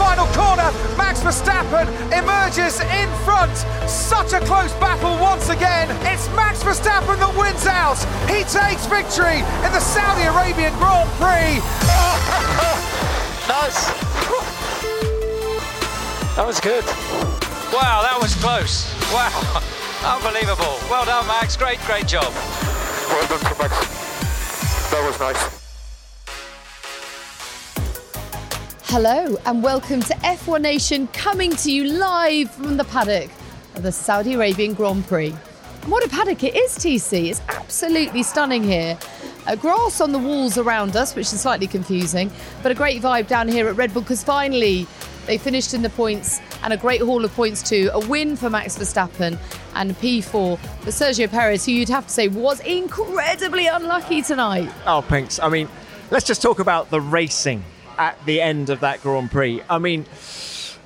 final corner. Max Verstappen emerges in front. Such a close battle once again. It's Max Verstappen that wins out. He takes victory in the Saudi Arabian Grand Prix. nice. That was good. Wow, that was close. Wow, unbelievable. Well done, Max. Great, great job. Well done to Max. That was nice. Hello and welcome to F1 Nation coming to you live from the paddock of the Saudi Arabian Grand Prix. And what a paddock it is, TC. It's absolutely stunning here. Grass on the walls around us, which is slightly confusing, but a great vibe down here at Red Bull because finally they finished in the points and a great haul of points too. A win for Max Verstappen and P4 for Sergio Perez, who you'd have to say was incredibly unlucky tonight. Oh, Pinks. I mean, let's just talk about the racing at the end of that Grand Prix. I mean,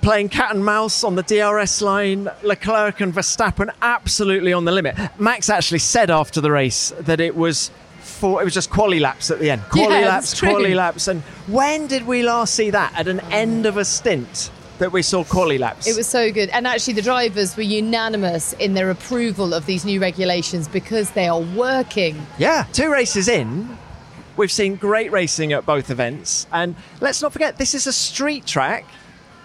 playing cat and mouse on the DRS line, Leclerc and Verstappen absolutely on the limit. Max actually said after the race that it was for it was just quali laps at the end. Quali Yeah, laps, quali laps. And when did we last see that? At an end of a stint that we saw quali laps. It was so good. And actually, the drivers were unanimous in their approval of these new regulations because they are working. Yeah, two races in, we've seen great racing at both events. And let's not forget, this is a street track,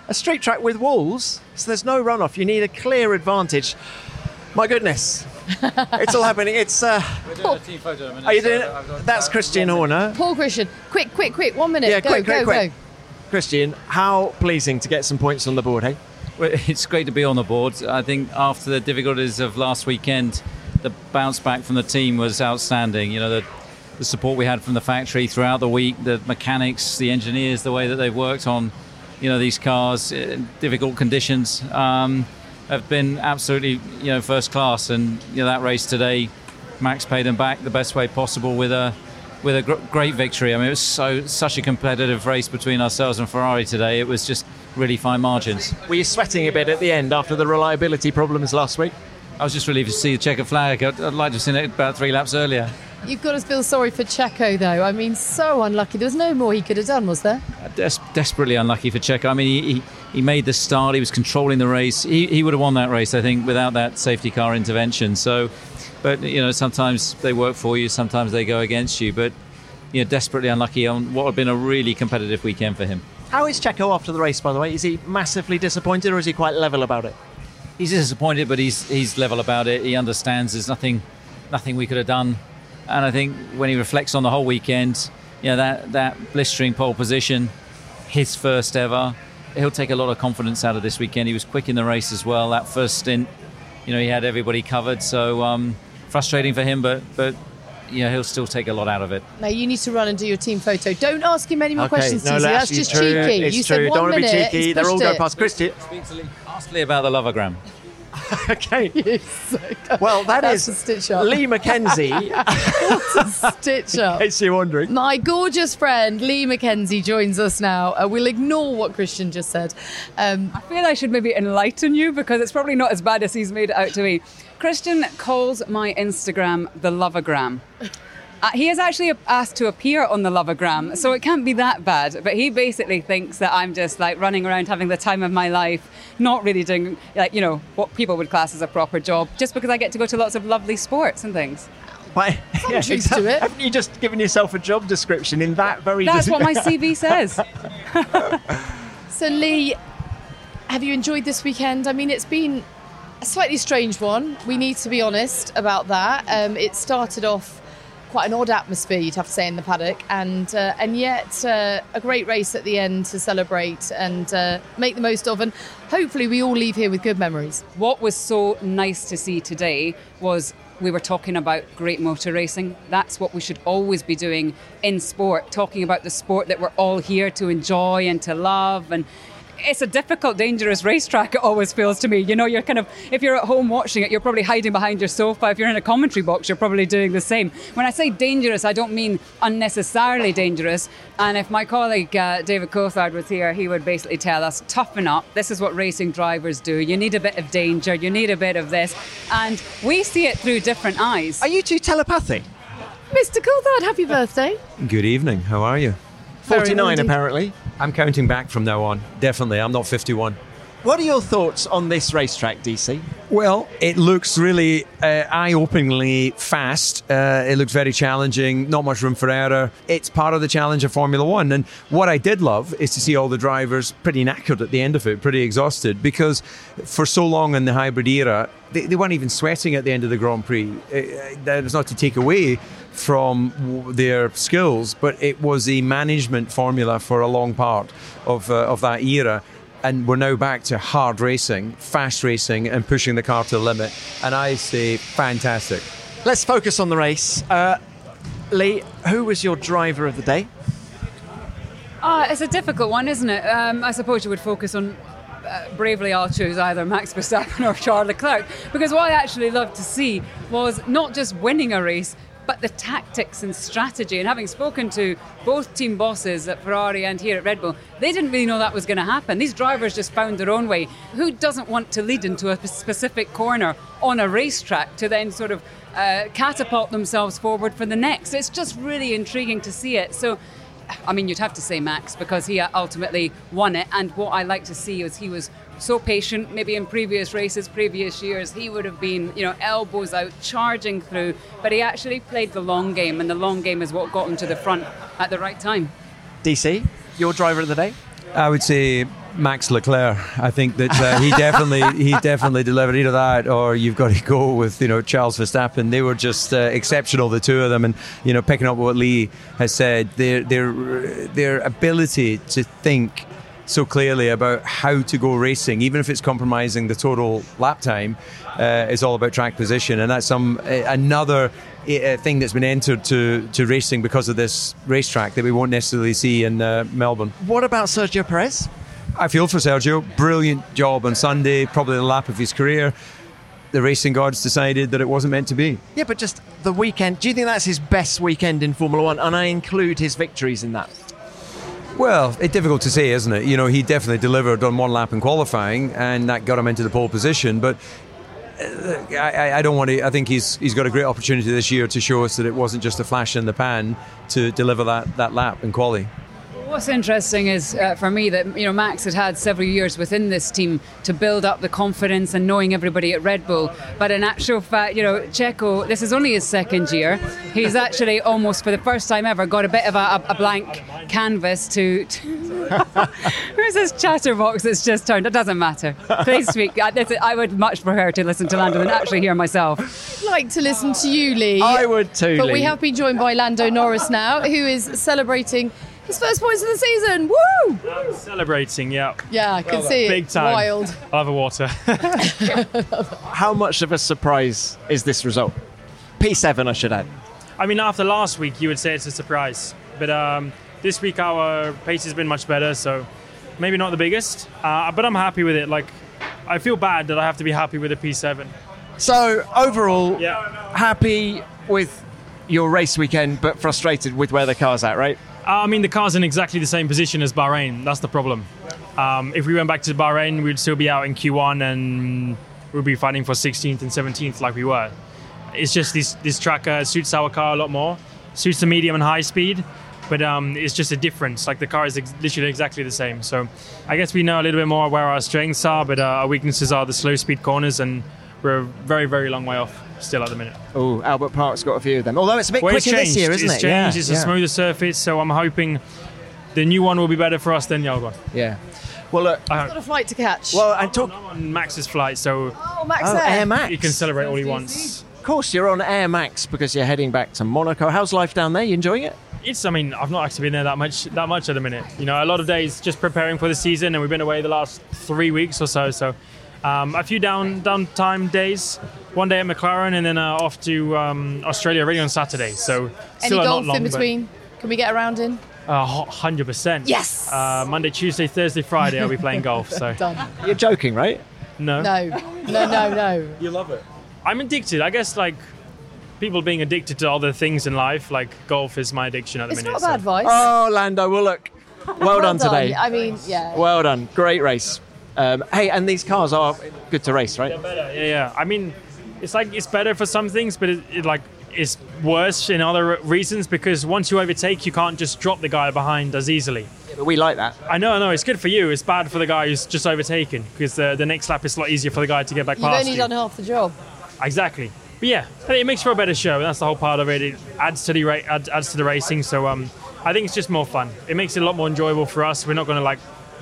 a street track with walls, so there's no runoff. You need a clear advantage. My goodness, it's all happening. It's uh, We're doing a team photo in a minute. are you doing I've it? That's Christian one minute. Horner. Paul Christian, quick, quick, quick, one minute. Yeah, go, quick, go, quick, quick. go. Christian, how pleasing to get some points on the board, hey? Well, it's great to be on the board. I think after the difficulties of last weekend, the bounce back from the team was outstanding. You know, the, the support we had from the factory throughout the week, the mechanics, the engineers, the way that they've worked on, you know, these cars in difficult conditions, um, have been absolutely, you know, first class. And you know, that race today, Max paid them back the best way possible with a with a gr- great victory. I mean, it was so such a competitive race between ourselves and Ferrari today. It was just really fine margins. Were you sweating a bit at the end after the reliability problems last week? I was just relieved to see the checkered flag. I'd, I'd like to have seen it about three laps earlier. You've got to feel sorry for Checo, though. I mean, so unlucky. There was no more he could have done, was there? Uh, des- desperately unlucky for Checo. I mean, he, he, he made the start. He was controlling the race. He, he would have won that race, I think, without that safety car intervention. So, but you know, sometimes they work for you, sometimes they go against you. But you know, desperately unlucky on what had been a really competitive weekend for him. How is Checo after the race, by the way? Is he massively disappointed or is he quite level about it? he's disappointed, but he's he's level about it. He understands there's nothing nothing we could have done, and I think when he reflects on the whole weekend, you know that that blistering pole position, his first ever, he'll take a lot of confidence out of this weekend. He was quick in the race as well. That first stint, you know, he had everybody covered. So um, frustrating for him, but but yeah, he'll still take a lot out of it. Now, you need to run and do your team photo. Don't ask him any more Okay, questions, no, TC. that's- That's just true, cheeky. It's you true. said one Don't want to be cheeky. They're all going past Christian. Speak to Lee. Ask Lee about the lovogram. okay. Yes. Well, that That's is a stitch up. Lee McKenzie, Stitch up. in case you're wondering. My gorgeous friend Lee McKenzie joins us now. Uh, we'll ignore what Christian just said. Um, I feel I should maybe enlighten you because it's probably not as bad as he's made it out to be. Christian calls my Instagram the Lovagram. Uh, he is actually asked to appear on the Lovagram, so it can't be that bad. But he basically thinks that I'm just like running around having the time of my life, not really doing like you know what people would class as a proper job, just because I get to go to lots of lovely sports and things. Why? Yeah, truth to it. Haven't you just given yourself a job description in that very? That's dis- what my CV says. so, Lee, have you enjoyed this weekend? I mean, it's been a slightly strange one. We need to be honest about that. Um, it started off quite an odd atmosphere, you'd have to say, in the paddock, and uh, and yet uh, a great race at the end to celebrate and uh, make the most of. And hopefully, we all leave here with good memories. What was so nice to see today was we were talking about great motor racing. That's what we should always be doing in sport, talking about the sport that we're all here to enjoy and to love. And it's a difficult, dangerous racetrack, it always feels to me. You know, you're kind of, if you're at home watching it, you're probably hiding behind your sofa. If you're in a commentary box, you're probably doing the same. When I say dangerous, I don't mean unnecessarily dangerous. And if my colleague uh, David Coulthard was here, he would basically tell us toughen up. This is what racing drivers do. You need a bit of danger, you need a bit of this. And we see it through different eyes. Are you two telepathic? Mr. Coulthard, happy birthday. Good evening. How are you? 49 apparently. I'm counting back from now on. Definitely, I'm not 51. What are your thoughts on this racetrack, DC? Well, it looks really uh, eye-openingly fast. Uh, it looks very challenging. Not much room for error. It's part of the challenge of Formula One. And what I did love is to see all the drivers pretty knackered at the end of it, pretty exhausted, because for so long in the hybrid era, they, they weren't even sweating at the end of the Grand Prix. Uh, that was not to take away from their skills, but it was a management formula for a long part of uh, of that era and we're now back to hard racing, fast racing, and pushing the car to the limit. And I say, fantastic. Let's focus on the race. Uh, Lee, who was your driver of the day? Uh, it's a difficult one, isn't it? Um, I suppose you would focus on. Uh, bravely, I'll choose either Max Verstappen or Charles Leclerc because what I actually loved to see was not just winning a race, but the tactics and strategy. And having spoken to both team bosses at Ferrari and here at Red Bull, they didn't really know that was going to happen. These drivers just found their own way. Who doesn't want to lead into a specific corner on a racetrack to then sort of uh, catapult themselves forward for the next? It's just really intriguing to see it. So. I mean, you'd have to say Max because he ultimately won it. And what I like to see is he was so patient. Maybe in previous races, previous years, he would have been, you know, elbows out, charging through. But he actually played the long game, and the long game is what got him to the front at the right time. DC, your driver of the day? I would say Max Leclerc. I think that uh, he definitely he definitely delivered either that or you've got to go with you know Charles Verstappen. They were just uh, exceptional, the two of them, and you know picking up what Lee has said, their their their ability to think so clearly about how to go racing, even if it's compromising the total lap time, uh, is all about track position, and that's some uh, another uh, thing that's been entered to, to racing because of this racetrack that we won't necessarily see in uh, Melbourne. What about Sergio Perez? I feel for Sergio. Brilliant job on Sunday, probably the lap of his career. The racing gods decided that it wasn't meant to be. Yeah, but just the weekend. Do you think that's his best weekend in Formula One? And I include his victories in that. Well, it's difficult to say, isn't it? You know, he definitely delivered on one lap in qualifying, and that got him into the pole position. But uh, I, I, don't want to. I think he's he's got a great opportunity this year to show us that it wasn't just a flash in the pan to deliver that, that lap in quali. What's interesting is uh, for me that you know Max had had several years within this team to build up the confidence and knowing everybody at Red Bull. But in actual fact, you know Checo, this is only his second year. He's actually almost for the first time ever got a bit of a, a blank canvas to. to Where's this chatterbox that's just turned? It doesn't matter. Please speak. I, I would much prefer to listen to Lando than actually hear myself. I'd like to listen to you, Lee. I would too. But Lee. we have been joined by Lando Norris now, who is celebrating his first points of the season. Woo! I'm celebrating, yeah. Yeah, I can see it. Big time. Wild. I'll have a water. How much of a surprise is this result? P7, I should add. I mean, after last week, you would say it's a surprise. But um, this week, our pace has been much better, so maybe not the biggest. Uh, but I'm happy with it. Like, I feel bad that I have to be happy with a P7. So, overall, Yeah. happy with your race weekend, but frustrated with where the car's at, right? Uh, I mean, the car's in exactly the same position as Bahrain. That's the problem. Um, if we went back to Bahrain, we'd still be out in Q1 and we'd be fighting for 16th and 17th like we were. It's just this this track uh, suits our car a lot more, suits the medium and high speed, but um, it's just a difference. Like the car is ex- literally exactly the same. So I guess we know a little bit more where our strengths are, but uh, our weaknesses are the slow speed corners, and we're a very very long way off still at the minute. Oh, Albert Park's got a few of them. Although it's a bit Well, quicker this year, isn't it's it? changed. Yeah, it's a yeah. smoother surface, so I'm hoping the new one will be better for us than the old one. Yeah. Well, look. I've Got a flight to catch. Well, and talk. I'm on Max's flight, so oh, Max Oh. Air Max. he can celebrate all he wants. Of course, you're on Air Max because you're heading back to Monaco. How's life down there? You enjoying it? It's. I mean, I've not actually been there that much. That much at the minute. You know, a lot of days just preparing for the season, and we've been away the last three weeks or so. So, um, a few down downtime days. One day at McLaren, and then uh, off to um, Australia already on Saturday. So, Any still golf not long, in between? Can we get around in? Hundred percent. Yes. Uh, Monday, Tuesday, Thursday, Friday, I'll be playing golf. So Done. You're joking, right? no. No, no, no, no. You love it. I'm addicted. I guess like people being addicted to other things in life, like golf is my addiction at the It's minute. not a bad so- advice. Oh, Lando. Well, look. Well, done today. I mean, yeah. Well done. Great race. Um, hey, and these cars are good to race, right? Better, yeah, yeah. I mean, it's like it's better for some things, but it, it like is worse in other reasons because once you overtake, you can't just drop the guy behind as easily. But we like that. I know, I know. It's good for you. It's bad for the guy who's just overtaken because the, the next lap is a lot easier for the guy to get back past. You've past only you. done half the job. Exactly. But yeah, it makes for a better show. And that's the whole part of it. It adds to the ra- adds, adds to the racing. So um, I think it's just more fun. It makes it a lot more enjoyable for us. We're not going to like,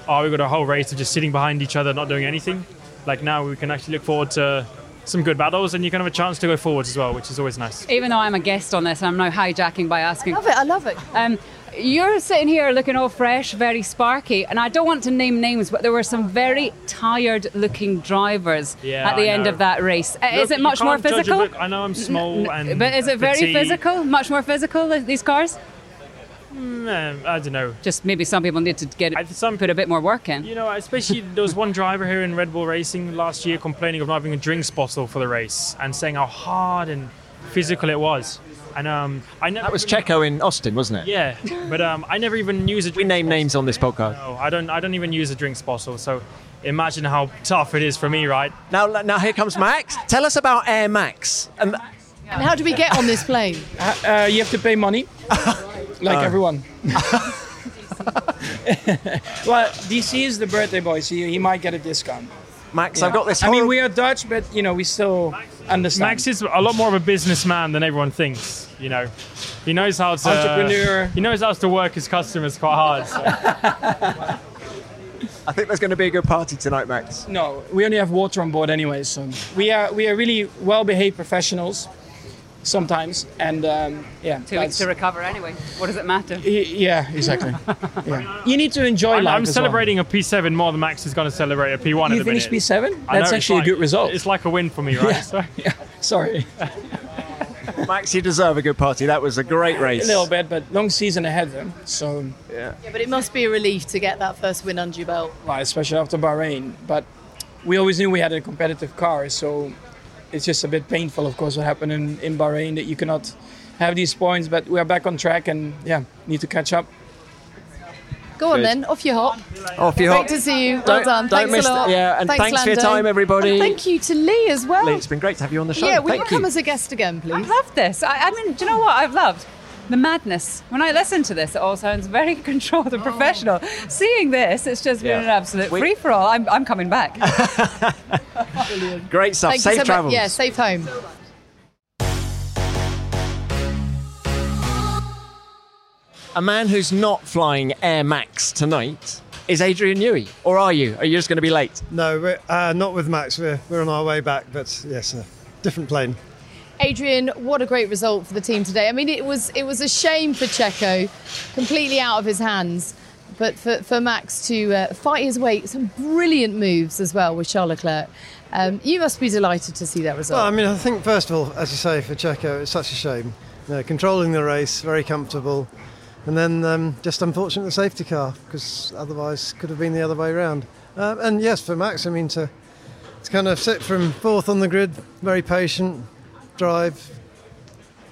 oh, we got a whole race of just sitting behind each other, not doing anything. Like now, we can actually look forward to some good battles, and you can have a chance to go forwards as well, which is always nice. Even though I'm a guest on this, I'm now hijacking by asking. Love it. I love it. Um, you're sitting here looking all fresh, very sparky, and I don't want to name names, but there were some very tired-looking drivers Yeah, at the I end know. of that race. Uh, Look, is it much more can't judge a physical? book. I know I'm small and but is it very petite. physical? Much more physical? These cars? Mm, I don't know. Just maybe some people need to get some put a bit more work in. You know, especially there was one driver here in Red Bull Racing last year complaining of not having a drinks bottle for the race and saying how hard and physical it was. And um, I never That was Checo in Austin, wasn't it? Yeah, but um, I never even use a. We name names on this podcast. No, I don't. I don't even use a drinks bottle. So imagine how tough it is for me, right? Now, now here comes Max. Tell us about Air Max. And And how do we get on this plane? Uh, you have to pay money, like Oh. everyone. well, DC is the birthday boy, so he might get a discount. Max, I've got this I mean, we are Dutch, but you know, we still understand. Max is a lot more of a businessman than everyone thinks. You know, he knows how to Entrepreneur. He knows how to work his customers quite hard. so. I think there's going to be a good party tonight, Max. No, we only have water on board anyway, so we are we are really well-behaved professionals. Sometimes, and um, yeah, Two weeks to recover anyway. What does it matter? yeah, exactly. yeah. You need to enjoy I'm, life. I'm as well. celebrating a P7 more than Max is going to celebrate a P1 You at the finished minute. P7? I know, That's it's actually a good result. It's like a win for me, right? Yeah. So- Sorry, Max, you deserve a good party. That was a great race. a little bit, but long season ahead then. So Yeah. Yeah, but it must be a relief to get that first win under your belt. well, especially after Bahrain. But we always knew we had a competitive car, so it's just a bit painful, of course, what happened in, in Bahrain that you cannot have these points. But we are back on track, and yeah, need to catch up. Go on Good. then, off you hop. Off you hop. Great to see you. Well Don't- done. don't thanks miss a lot. the- yeah, and thanks for your time, everybody. And thank you to Lee as well. Lee, it's been great to have you on the show. yeah, will Thank you come as a guest again, please? I love this. I, I mean, do you know what I've loved? The madness. When I listen to this, it all sounds very controlled and professional. Seeing this, it's just been an absolute We- free for all. I'm, I'm coming back. Great stuff. Thank Safe so travels. much. Yeah, safe home. A man who's not flying Air Max tonight is Adrian Newey. Or are you? Are you just going to be late? No, we're, uh, not with Max. We're, we're on our way back, but yes, a different plane. Adrian, what a great result for the team today. I mean, it was it was a shame for Checo, completely out of his hands, but for, for Max to uh, fight his way, some brilliant moves as well with Charles Leclerc. Um, you must be delighted to see that result. Well, I mean, I think first of all, as you say, for Checo, it's such a shame. You know, controlling the race, very comfortable, and then um, just unfortunate the safety car because otherwise could have been the other way around. Uh, and yes, for Max, I mean to to kind of sit from fourth on the grid, very patient, drive,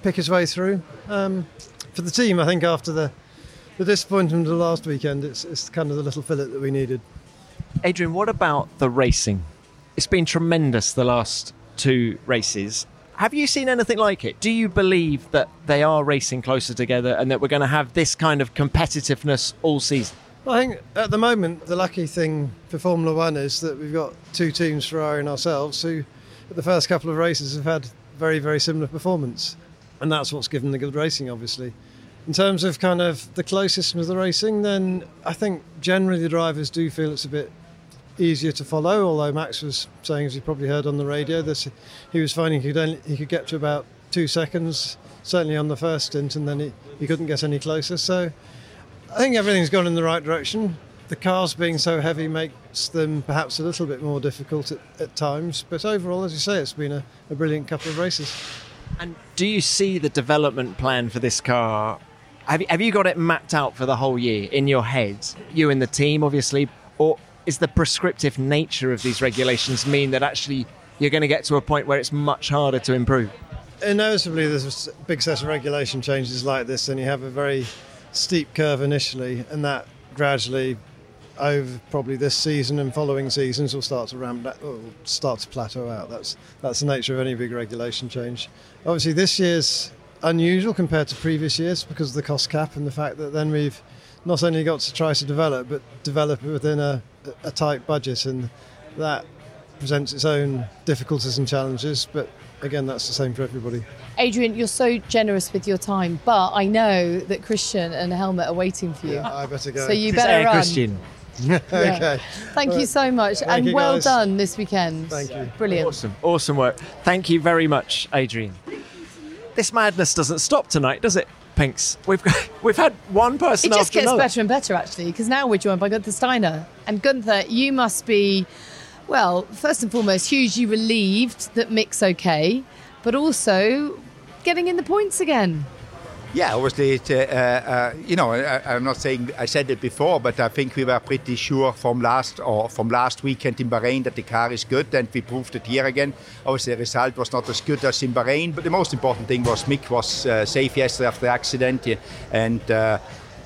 pick his way through. Um, for the team, I think after the the disappointment of last weekend, it's, it's kind of the little fillet that we needed. Adrian, what about the racing? It's been tremendous the last two races. Have you seen anything like it? Do you believe that they are racing closer together and that we're going to have this kind of competitiveness all season? Well, I think at the moment, the lucky thing for Formula One is that we've got two teams, Ferrari and ourselves, who at the first couple of races have had very, very similar performance. And that's what's given the good racing, obviously. In terms of kind of the closest of the racing, then I think generally the drivers do feel it's a bit easier to follow. Although Max was saying, as you probably heard on the radio, that he was finding he could only, he could get to about two seconds, certainly on the first stint, and then he, he couldn't get any closer. So I think everything's gone in the right direction. The cars being so heavy makes them perhaps a little bit more difficult at, at times, but overall, as you say, it's been a, a brilliant couple of races. And do you see the development plan for this car? Have you, have you got it mapped out for the whole year in your head? You and the team, obviously, or is the prescriptive nature of these regulations mean that actually you're going to get to a point where it's much harder to improve? Inevitably, there's a big set of regulation changes like this, and you have a very steep curve initially, and that gradually over probably this season and following seasons will start to ramp that will start to plateau out. That's that's the nature of any big regulation change. Obviously, this year's unusual compared to previous years because of the cost cap and the fact that then we've not only got to try to develop, but develop within a, a tight budget, and that presents its own difficulties and challenges. But again, that's the same for everybody. Adrian, you're so generous with your time, but I know that Christian and Helmut are waiting for you. I better go. So you better run. Christian. okay. Thank you Right. so much, Thank and you, well guys. done this weekend. Thank you. Brilliant. Awesome, awesome work. Thank you very much, Adrian. This madness doesn't stop tonight, does it, Pinks? We've got, we've had one person It just after gets another. better and better, actually, because now we're joined by Guenther Steiner. And Guenther, you must be, well, first and foremost, hugely relieved that Mick's okay, but also getting in the points again. Yeah, obviously, it, uh, uh, you know, I, I'm not saying I said it before, but I think we were pretty sure from last or from last weekend in Bahrain that the car is good, and we proved it here again. Obviously, the result was not as good as in Bahrain, but the most important thing was Mick was uh, safe yesterday after the accident, and uh,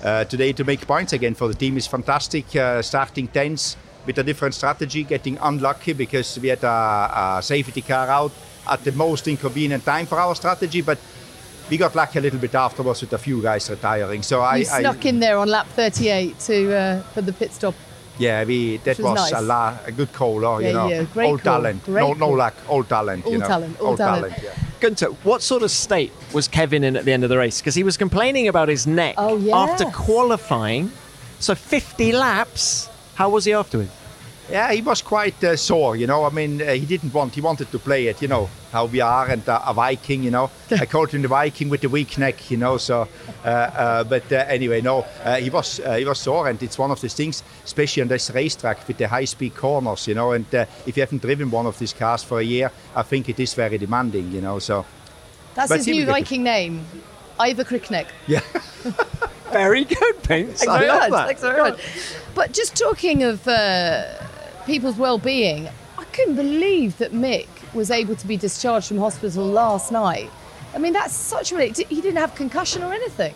uh, today to make points again for the team is fantastic. Uh, starting tens with a different strategy, getting unlucky because we had a, a safety car out at the most inconvenient time for our strategy, but we got lucky a little bit afterwards with a few guys retiring. So I, you I snuck in there on lap 38 to uh, for the pit stop. yeah, we that Which was was, nice. a, la, a good call. Oh, Yeah, you know, yeah, great all call, talent, great no, no call. luck, all talent. All you know. talent, all talent. yeah. Guenther, what sort of state was Kevin in at the end of the race? Because he was complaining about his neck Oh, yes. after qualifying. So 50 laps. How was he afterwards? Yeah, he was quite uh, sore, you know. I mean, uh, he didn't want, he wanted to play it, you know, how we are and uh, a Viking, you know. I called him the Viking with the weak neck, you know. So, uh, uh, but uh, anyway, no, uh, he was uh, he was sore, and it's one of these things, especially on this racetrack with the high-speed corners, you know. And uh, if you haven't driven one of these cars for a year, I think it is very demanding, you know. So, That's But his new will get. Viking name, Ivor Crickneck. yeah. Very good, Pinks. Thanks I very love much. that. Thanks very much. But just talking of uh, people's well-being, I couldn't believe that Mick was able to be discharged from hospital last night. I mean, that's such a. He didn't have concussion or anything.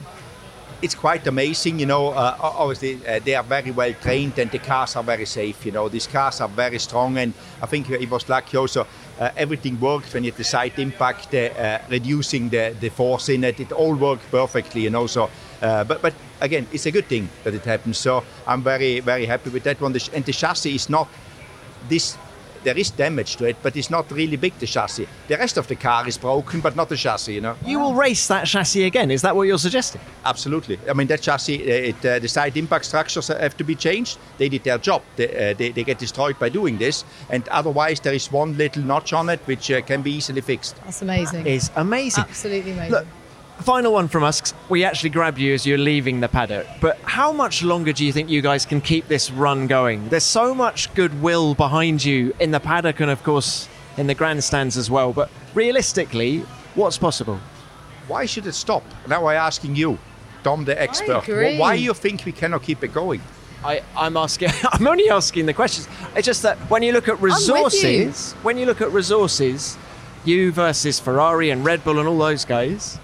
it's quite amazing, you know. Uh, obviously, uh, they are very well trained and the cars are very safe. You know, these cars are very strong, and I think he was lucky also. Uh, everything worked when you had the side impact, uh, uh, reducing the, the force in it. It all worked perfectly, you know. So, uh, but but again, it's a good thing that it happened. So I'm very very happy with that one. And the chassis is not this. There is damage to it, but it's not really big. The chassis. The rest of the car is broken, but not the chassis. You know. You will race that chassis again. Is that what you're suggesting? Absolutely. I mean, that chassis, uh, it, uh, the side impact structures have to be changed. They did their job. They, uh, they, they get destroyed by doing this. And otherwise, there is one little notch on it which uh, can be easily fixed. That's amazing. Is amazing. Absolutely amazing. Look, final one from us. We actually grabbed you as you're leaving the paddock. But how much longer do you think you guys can keep this run going? There's so much goodwill behind you in the paddock and, of course, in the grandstands as well. But realistically, what's possible? Why should it stop? Now I'm asking you, Dom, the expert. agree. Wh- Why you think we cannot keep it going? I, I'm asking. I'm only asking the questions. It's just that when you look at with you. resources, when you look at resources, you versus Ferrari and Red Bull and all those guys,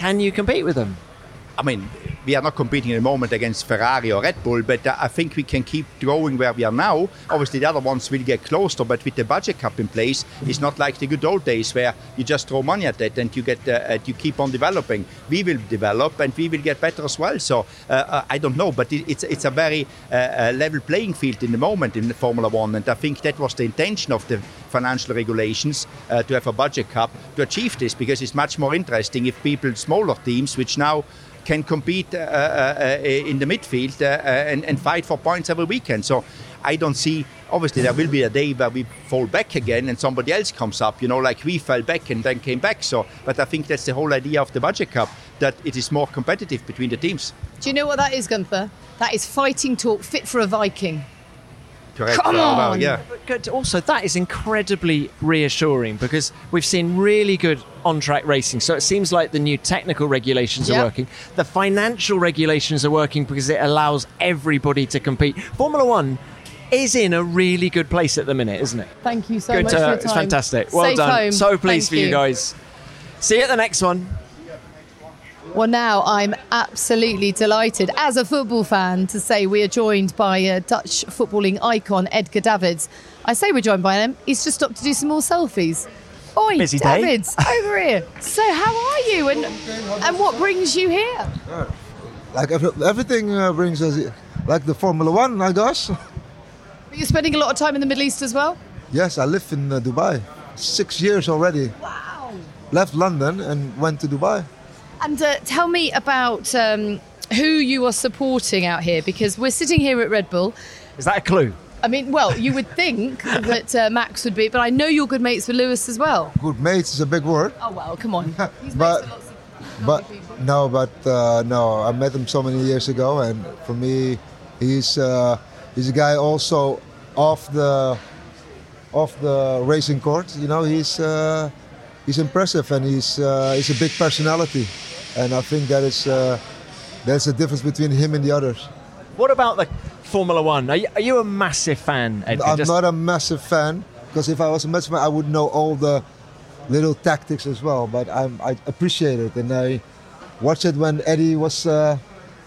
can you compete with them? I mean, we are not competing at the moment against Ferrari or Red Bull, but uh, I think we can keep going where we are now. Obviously, the other ones will get closer, but with the budget cap in place, it's not like the good old days where you just throw money at it and you get uh, uh, you keep on developing. We will develop and we will get better as well. So uh, uh, I don't know, but it, it's it's a very uh, level playing field in the moment in the Formula One, and I think that was the intention of the financial regulations to have a budget cap to achieve this because it's much more interesting if people smaller teams which now can compete uh, uh, uh, in the midfield and, and fight for points every weekend. So I don't see. Obviously, there will be a day where we fall back again and somebody else comes up. You know, like we fell back and then came back. So, but I think that's the whole idea of the budget cap that it is more competitive between the teams. Do you know what that is, Guenther? That is fighting talk fit for a Viking. Correct. Come Uh, well, on! yeah. But also, that is incredibly reassuring because we've seen really good on-track racing. So it seems like the new technical regulations Yeah. are working. The financial regulations are working because it allows everybody to compete. Formula One is in a really good place at the minute, isn't it? Thank you so good. much for uh, your it's fantastic. Well Safe done. home. So pleased Thank for you guys. See you at the next one. Well, now I'm absolutely delighted as a football fan to say we are joined by a Dutch footballing icon, Edgar Davids. I say we're joined by him, he's just stopped to do some more selfies. Oi, Busy day. Davids, over here. So, how are you and, and what brings you here? Like everything uh, brings us, like the Formula One, I guess. You're spending a lot of time in the Middle East as well? Yes, I live in uh, Dubai. Six years already. Wow. Left London and went to Dubai. And uh, tell me about um, who you are supporting out here because we're sitting here at Red Bull. Is that a clue? I mean, well, you would think that uh, Max would be, but I know you're good mates with Lewis as well. Good mates is a big word. Oh well, come on. He's but but no, but uh, no, I met him so many years ago, and for me, he's uh, he's a guy also off the off the racing court. You know, he's uh, he's impressive, and he's uh, he's a big personality, and I think that is uh, that's the difference between him and the others. What about the Formula One? Are you, are you a massive fan, Edgar? I'm Just- not a massive fan because if I was a massive fan, I would know all the little tactics as well. But I'm, I appreciate it, and I watched it when Eddie was uh,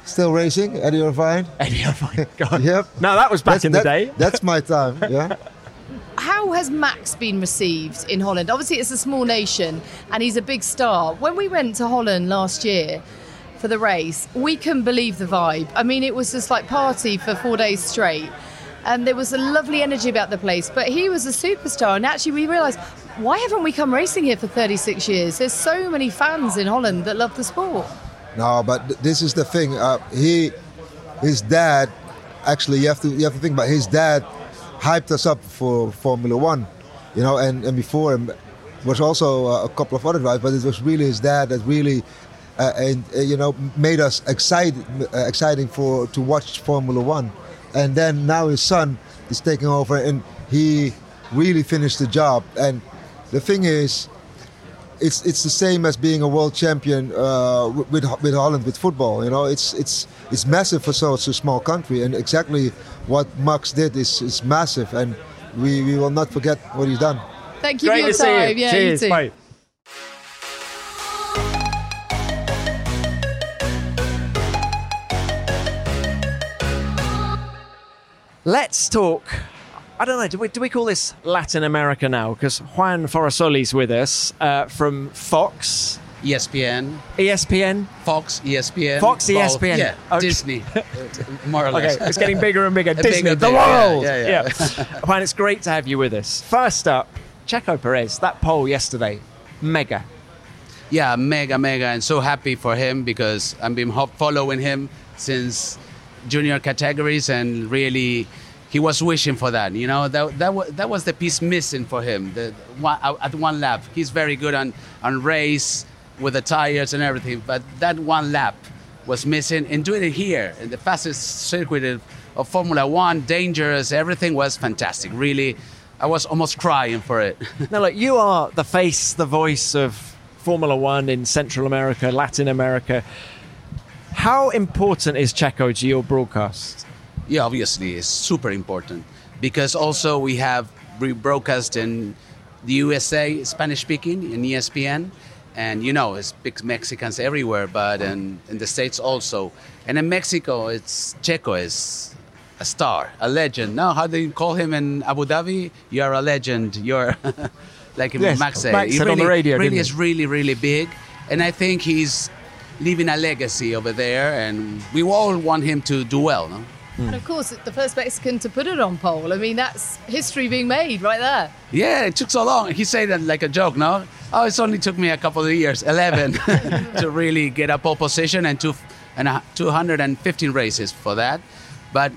still racing. Eddie Irvine. Eddie Irvine. God. yep. No, that was back That's- in the that- day. That's my time. Yeah. How has Max been received in Holland? Obviously, it's a small nation and he's a big star. When we went to Holland last year for the race, we couldn't believe the vibe. I mean, it was just like party for four days straight. And there was a lovely energy about the place. But he was a superstar. And actually, we realised why haven't we come racing here for 36 years? There's so many fans in Holland that love the sport. No, but this is the thing. Uh, he, his dad, actually, you have to you have to think about his dad hyped us up for Formula One, you know, and, and before him was also uh, a couple of other drivers, but it was really his dad that really, uh, and uh, you know, made us excited, uh, exciting for to watch Formula One, and then now his son is taking over, and he really finished the job. And the thing is, it's it's the same as being a world champion uh, with with Holland with football. You know, it's it's it's massive for such a small country, and exactly what Max did is is massive, and we, we will not forget what he's done. Thank you Great for your to see time. you. Yeah, Cheers. you too. Bye. Let's talk. I don't know. Do we, do we call this Latin America now? Because Juan Fossaroli's with us uh, from Fox, ESPN, ESPN, Fox, ESPN, Fox. ESPN. yeah, Okay. Disney, uh, more or Okay, less. it's getting bigger and bigger. Disney, bigger the yeah, world. yeah, yeah. Juan, it's great to have you with us. First up, Checo Perez. That pole yesterday, mega. Yeah, mega, mega, and so happy for him because I've been following him since junior categories, and really, he was wishing for that. You know, that that, wa- that was the piece missing for him. The one, uh, at one lap, he's very good on on race with the tires and everything, but that one lap was missing. And doing it here in the fastest circuit of- of Formula One, dangerous, everything was fantastic. Really, I was almost crying for it. Now, look, you are the face, the voice of Formula One in Central America, Latin America. How important is Checo to your broadcast? Yeah, obviously, it's super important because also we have rebroadcast in the USA, Spanish speaking, in ESPN, and you know, it's big Mexicans everywhere, but in, in the States also. And in Mexico, it's Checo is a star, a legend. Now, how do you call him in Abu Dhabi? You're a legend. You're like Yes, Max said. Max said on the radio, Really is really, really big, and I think he's leaving a legacy over there, and we all want him to do well. No? And of course, the first Mexican to put it on pole. I mean, that's history being made right there. Yeah, it took so long. He said that like a joke, no? Oh, it's only took me a couple of years, 11, to really get a pole position and, two, and a, 215 races for that. But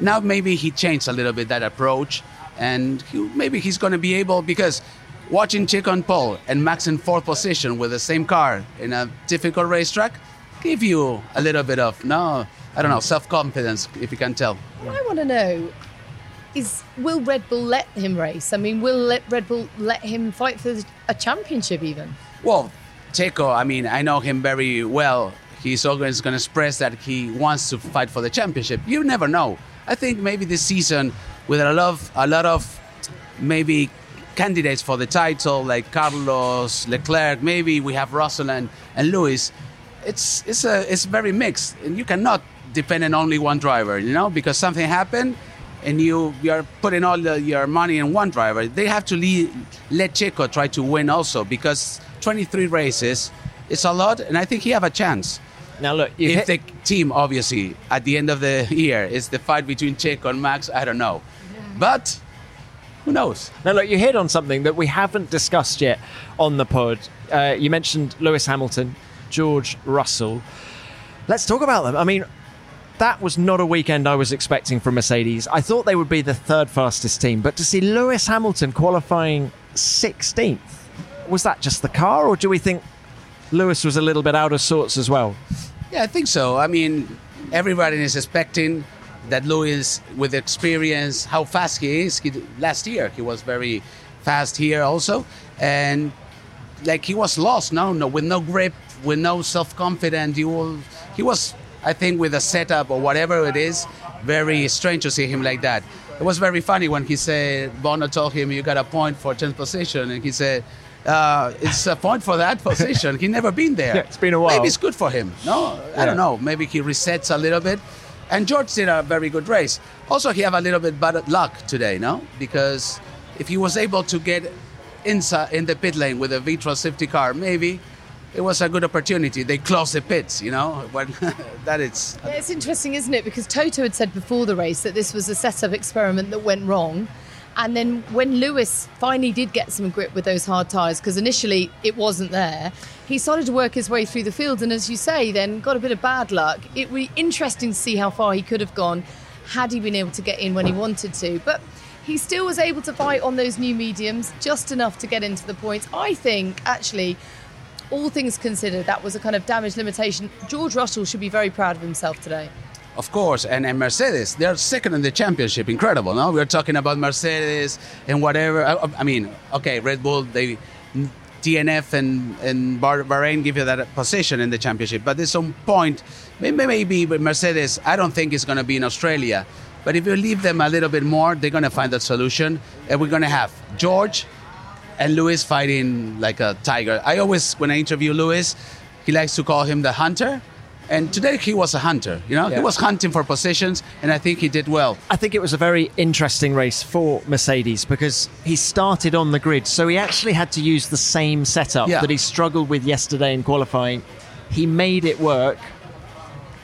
now maybe he changed a little bit that approach, and he, maybe he's going to be able because watching Checo on pole and Max in fourth position with the same car in a difficult racetrack give you a little bit of no, I don't know, self confidence if you can tell. What I want to know is will Red Bull let him race? I mean, will let Red Bull let him fight for a championship even? Well, Checo, I mean, I know him very well. He's always going to express that he wants to fight for the championship. You never know. I think maybe this season, with a lot of, a lot of maybe candidates for the title, like Carlos, Leclerc, maybe we have Russell and, and Lewis. it's it's a it's very mixed, and you cannot depend on only one driver, you know, because something happened, and you you're putting all the, your money in one driver. They have to lead, let Checo try to win also because 23 races, it's a lot, and I think he have a chance. Now look, if hit- the team obviously at the end of the year is the fight between Checo and Max, I don't know, but who knows? Now, look, you hit on something that we haven't discussed yet on the pod. Uh, you mentioned Lewis Hamilton, George Russell. Let's talk about them. I mean, that was not a weekend I was expecting from Mercedes. I thought they would be the third fastest team, but to see Lewis Hamilton qualifying 16th, was that just the car, or do we think Lewis was a little bit out of sorts as well? Yeah, I think so. I mean, everybody is expecting that Lewis, with experience, how fast he is. He, last year, he was very fast here also, and like he was lost. No, no, with no grip, with no self confidence. He was, he was, I think, with a setup or whatever it is, very strange to see him like that. It was very funny when he said Bono told him you got a point for 10th position, and he said. Uh, it's a point for that position. He never been there. Yeah, it's been a while. Maybe it's good for him. No, I don't know. Maybe he resets a little bit. And George did a very good race. Also, he have a little bit bad luck today, no? Because if he was able to get inside in the pit lane with a virtual safety car, maybe it was a good opportunity. They closed the pits, you know. When that it's Yeah, it's interesting, isn't it? Because Toto had said before the race that this was a setup experiment that went wrong. And then when Lewis finally did get some grip with those hard tyres, because initially it wasn't there, he started to work his way through the field. And as you say, then got a bit of bad luck. It would be interesting to see how far he could have gone had he been able to get in when he wanted to. But he still was able to fight on those new mediums just enough to get into the points. I think, actually, all things considered, that was a kind of damage limitation. George Russell should be very proud of himself today. Of course, and, and Mercedes, they're second in the championship. Incredible, no? We're talking about Mercedes and whatever. I, I mean, okay, Red Bull, they DNF and, and Bah- Bahrain give you that position in the championship. But there's some point, maybe, Mercedes, I don't think it's going to be in Australia. But if you leave them a little bit more, they're going to find that solution. And we're going to have George and Lewis fighting like a tiger. I always, when I interview Lewis, he likes to call him the hunter. And today he was a hunter, you know? Yeah. He was hunting for positions, and I think he did well. I think it was a very interesting race for Mercedes because he started on the grid, so he actually had to use the same setup Yeah. that he struggled with yesterday in qualifying. He made it work.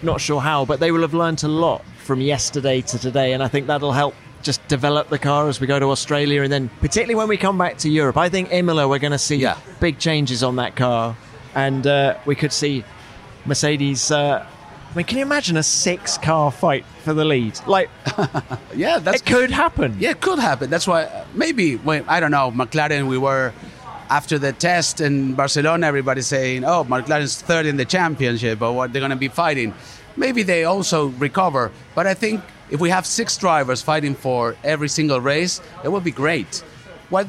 Not sure how, but they will have learnt a lot from yesterday to today, and I think that'll help just develop the car as we go to Australia, and then particularly when we come back to Europe. I think Imola, we're going to see big changes on that car, and uh, we could see Mercedes. Uh, I mean, can you imagine a six-car fight for the lead? Like, yeah, that's it could happen. Yeah, it could happen. That's why maybe well, I don't know. McLaren, we were after the test in Barcelona. Everybody saying, "Oh, McLaren's third in the championship, but what they're going to be fighting." Maybe they also recover. But I think if we have six drivers fighting for every single race, it would be great. What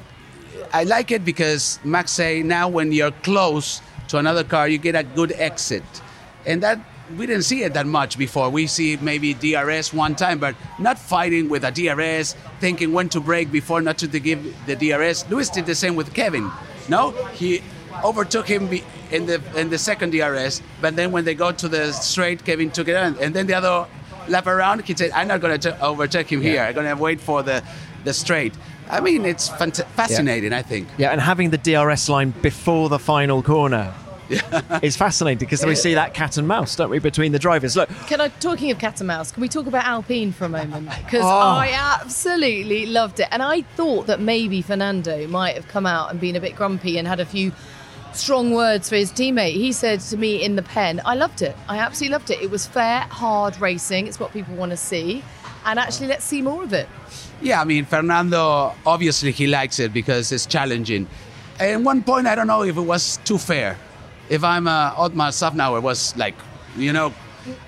I like it because Max say now when you're close to another car, you get a good exit, and that we didn't see it that much before. We see maybe DRS one time, but not fighting with a DRS, thinking when to brake before not to give the DRS. Lewis did the same with Kevin. No, he overtook him in the in the second DRS, but then when they go to the straight, Kevin took it on, and then the other lap around, he said, "I'm not going to overtake him here. I'm going to wait for the the straight." I mean, it's fant- fascinating. I think. Yeah, and having the DRS line before the final corner is fascinating because we see that cat and mouse, don't we, between the drivers. Look, Can I, talking of cat and mouse, can we talk about Alpine for a moment? Because Oh. I absolutely loved it. And I thought that maybe Fernando might have come out and been a bit grumpy and had a few strong words for his teammate. He said to me in the pen, I loved it. I absolutely loved it. It was fair, hard racing. It's what people want to see. And actually, let's see more of it. Yeah, I mean, Fernando, obviously he likes it because it's challenging. At one point, I don't know if it was too fair. If I'm uh, Otmar Szafnauer it was like, you know,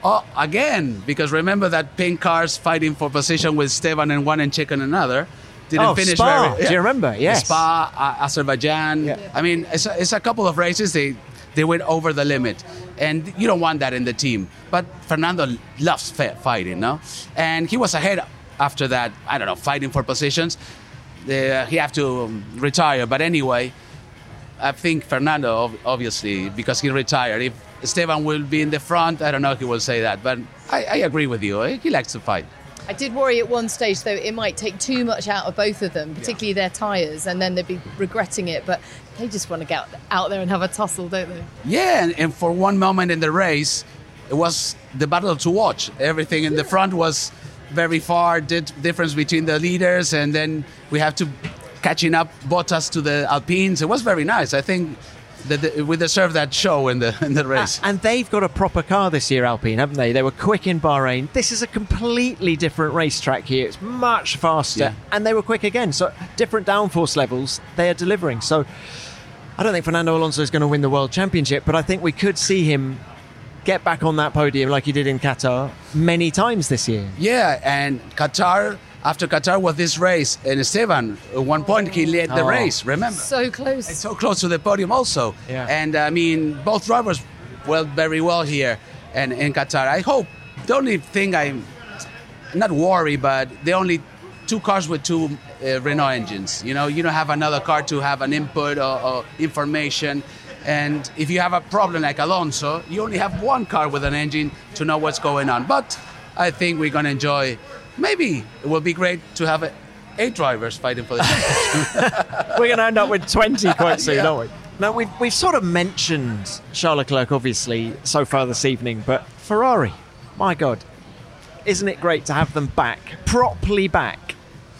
oh, again, because remember that pink cars fighting for position with Esteban and one and and another. Didn't Oh, finish Spa. very Do you remember? Yes. Spa, uh, Azerbaijan. I mean, it's a, it's a couple of races they they went over the limit, and you don't want that in the team. But Fernando loves fa- fighting, no? And he was ahead after that. I don't know, fighting for positions. Uh, he have to um, retire, but anyway, I think Fernando ob- obviously because he retired. If Esteban will be in the front. I don't know if he will say that, but I, I agree with you. He likes to fight. I did worry at one stage, though, it might take too much out of both of them, particularly their tyres, and then they'd be regretting it. But they just want to get out there and have a tussle, don't they? Yeah, and, and for one moment in the race, it was the battle to watch. Everything in the front was very far, did difference between the leaders, and then we have to catching up Bottas to the Alpines. It was very nice. I think that the, we deserve that show in the in the race. And they've got a proper car this year, Alpine, haven't they? They were quick in Bahrain. This is a completely different racetrack here. It's much faster, Yeah. and they were quick again. So different downforce levels, they are delivering. So I don't think Fernando Alonso is going to win the world championship, but I think we could see him get back on that podium like he did in Qatar many times this year. Yeah, and Qatar. After Qatar was this race, and Esteban, at one point he led the Oh. race. Remember? So close. so close to the podium also. Yeah. And I mean, both drivers went very well here and in Qatar. I hope the only thing I'm not worried, but the only two cars with two uh, Renault engines. You know, you don't have another car to have an input or, or information. And if you have a problem like Alonso, you only have one car with an engine to know what's going on. But I think we're going to enjoy. Maybe it will be great to have eight drivers fighting for the championship. We're going to end up with 20 quite soon, Yeah. aren't we? Now, we've, we've sort of mentioned Charles Leclerc, obviously, so far this evening, but Ferrari, my God, isn't it great to have them back, properly back?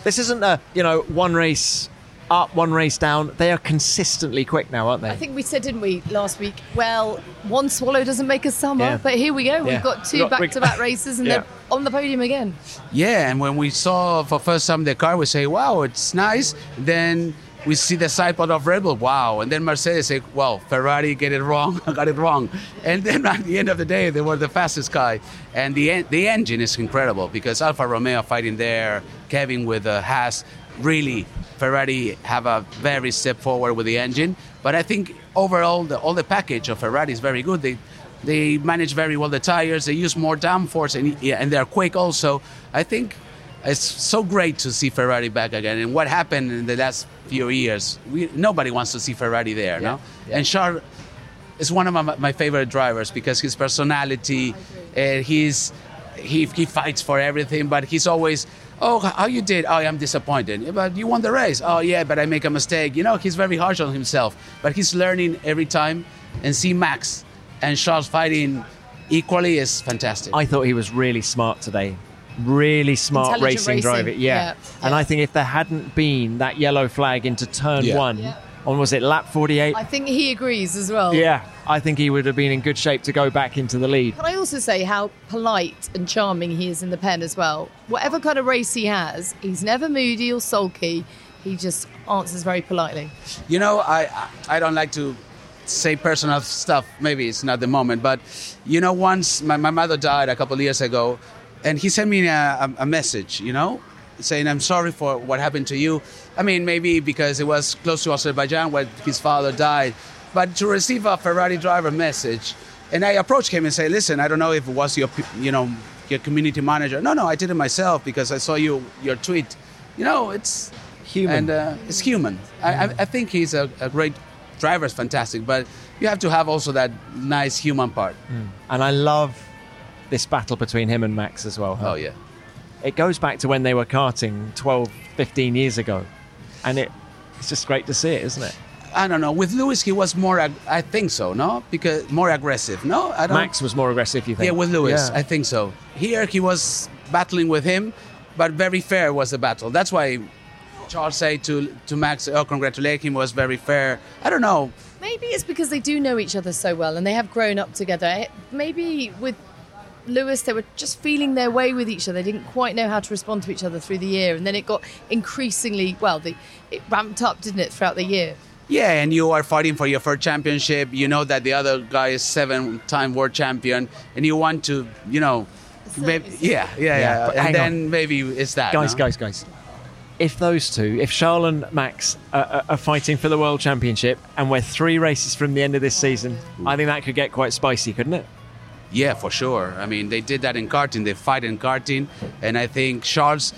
This isn't a, you know, one race up, one race down. They are consistently quick now, aren't they? I think we said, didn't we, last week? Well, one swallow doesn't make a summer, Yeah. but here we go. Yeah. We've got two We've got- we- back-to-back races, and Yeah. they're on the podium again. Yeah, and when we saw for first time the car, we say, "Wow, it's nice." Then we see the side pod of Red Bull, wow, and then Mercedes say, "Well, Ferrari get it wrong, got it wrong," and then at the end of the day, they were the fastest car, and the en- the engine is incredible because Alfa Romeo fighting there, Kevin with uh, Haas, really Ferrari have a very step forward with the engine, but I think overall the all the package of Ferrari is very good. They they manage very well the tires. They use more downforce, and yeah, and they're quick also. I think it's so great to see Ferrari back again. And what happened in the last few years, we, nobody wants to see Ferrari there, no? And Charles is one of my, my favorite drivers because his personality, uh, he's he he fights for everything, but he's always. Oh, how you did? Oh, I'm disappointed. But you won the race. Oh, yeah, but I make a mistake. You know, he's very harsh on himself, but he's learning every time. And see Max and Charles fighting equally is fantastic. I thought he was really smart today. Really smart racing, racing, driver. Yeah. yeah, And I think if there hadn't been that yellow flag into turn Yeah. one, Yeah. on was it lap 48? I think he agrees as well. yeah, I think he would have been in good shape to go back into the lead. Can I also say how polite and charming he is in the pen as well? Whatever kind of race he has, he's never moody or sulky. He just answers very politely. You know, I I I don't like to say personal stuff. Maybe it's not the moment, but you know, once my, my mother died a couple of years ago, and he sent me a, a, message. You know, saying I'm sorry for what happened to you. I mean, maybe because it was close to Azerbaijan where his father died, but to receive a Ferrari driver message, and I approached him and say, listen, I don't know if it was your you know your community manager. No, no, I did it myself because I saw you your tweet. You know, it's human, and uh, it's human. I, I, I think he's a, a great driver, is fantastic, but you have to have also that nice human part. Mm. And I love this battle between him and Max as well. Oh, yeah. It goes back to when they were karting 12, 15 years ago. And it, it's just great to see it, isn't it? I don't know. With Lewis, he was more. ag- I think so. No, because more aggressive. No, I don't. Max was more aggressive, you think? Yeah, with Lewis, Yeah. I think so. Here, he was battling with him, but very fair was the battle. That's why Charles said to to Max, "Oh, congratulate him. Was very fair." I don't know. Maybe it's because they do know each other so well and they have grown up together. Eh, maybe with Lewis, they were just feeling their way with each other. They didn't quite know how to respond to each other through the year. And then it got increasingly, well, the, it ramped up, didn't it, throughout the year? Yeah, and you are fighting for your first championship. You know that the other guy is seven-time world champion, and you want to, you know, maybe, yeah, yeah, yeah. Yeah, and then on. maybe it's that. guys, no? guys, guys. If those two, if Charles and Max are, are, fighting for the world championship, and we're three races from the end of this season, I think that could get quite spicy, couldn't it? Yeah, for sure. I mean, they did that in karting. They fight in karting, and I think Charles,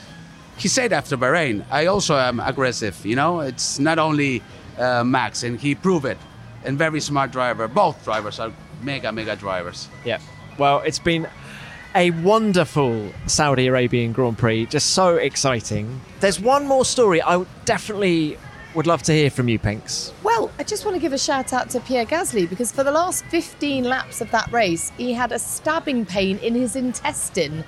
he said after Bahrain, I also am aggressive. You know, it's not only uh, Max, and he proved it. And very smart driver. Both drivers are mega, mega drivers. Yeah. Well, it's been a wonderful Saudi Arabian Grand Prix, just so exciting. There's one more story I definitely would love to hear from you, Pinks. Well, I just want to give a shout out to Pierre Gasly because for the last 15 laps of that race, he had a stabbing pain in his intestine.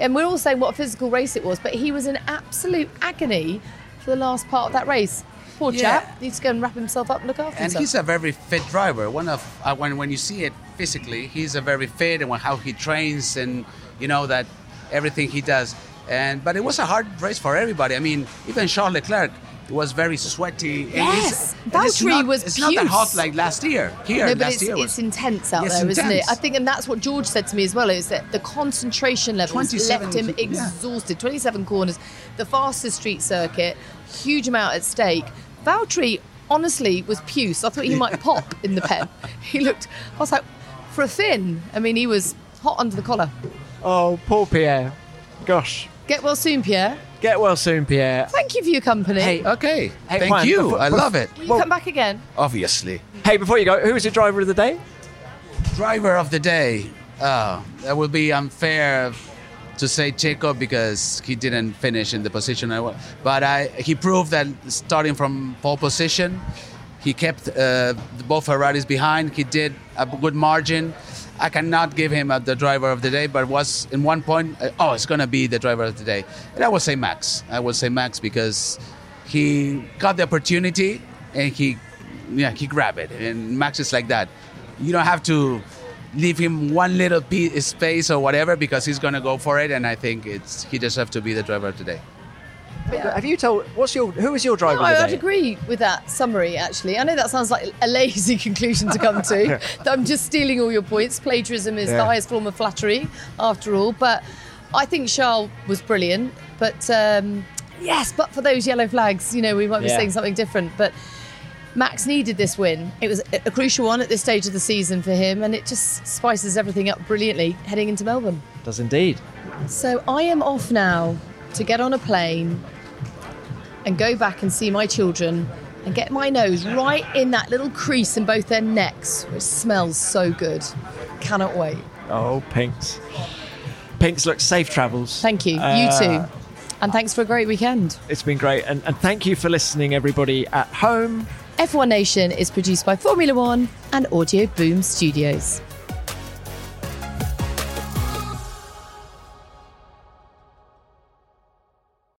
And we're all saying what a physical race it was, but he was in absolute agony for the last part of that race. Poor Yeah. chap needs to go and wrap himself up and look after And himself. he's a very fit driver. One of uh, when when you see it physically, he's a very fit and how he trains and you know that everything he does. And but it was a hard race for everybody. I mean, even Charles Leclerc was very sweaty. and Yes, it's- Valtteri was It's not that hot like last year. Here, no, but last it's, year was. it's intense out Yes, there, not it? I think, and that's what George said to me as well. Is that the concentration level 27 left him yeah. exhausted. Twenty-seven corners, the fastest street circuit, huge amount at stake. Valtteri honestly was puce. I thought he might pop in the pen. He looked. I was like, for a Finn. I mean, he was hot under the collar. Oh, poor Pierre. Gosh. Get well soon, Pierre. Get well soon, Pierre. Thank you for your company. Hey, okay. Hey, Thank Juan, you. before- I love it. Will you come back again? Obviously. Hey, before you go, who was your driver of the day? Driver of the day. Oh, that would be unfair to say Checo because he didn't finish in the position I was. But I, he proved that starting from pole position, he kept uh, both Ferraris behind. He did a good margin. I cannot give him uh, the driver of the day, but was in one point, uh, oh, it's going to be the driver of the day. And I would say Max. I would say Max because he got the opportunity and he, yeah, he grabbed it. And Max is like that. You don't have to leave him one little piece space or whatever because he's going to go for it. And I think it's he deserves to be the driver of the day. Have you told what's your who was your driver No, the I'd agree with that summary, actually. I know that sounds like a lazy conclusion to come to. Yeah. that I'm just stealing all your points. Plagiarism is Yeah. the highest form of flattery, after all. But I think Charles was brilliant. But um, yes, but for those yellow flags, you know, we might be Yeah. saying something different. But Max needed this win. It was a crucial one at this stage of the season for him, and it just spices everything up brilliantly heading into Melbourne. Does indeed. So I am off now to get on a plane and go back and see my children and get my nose right in that little crease in both their necks, which smells so good. Cannot wait. Oh, Pinks. Pinks, look, safe travels. Thank you. Uh, you too. And thanks for a great weekend. It's been great. And, and thank you for listening, everybody at home. F1 Nation is produced by Formula One and Audio Boom Studios.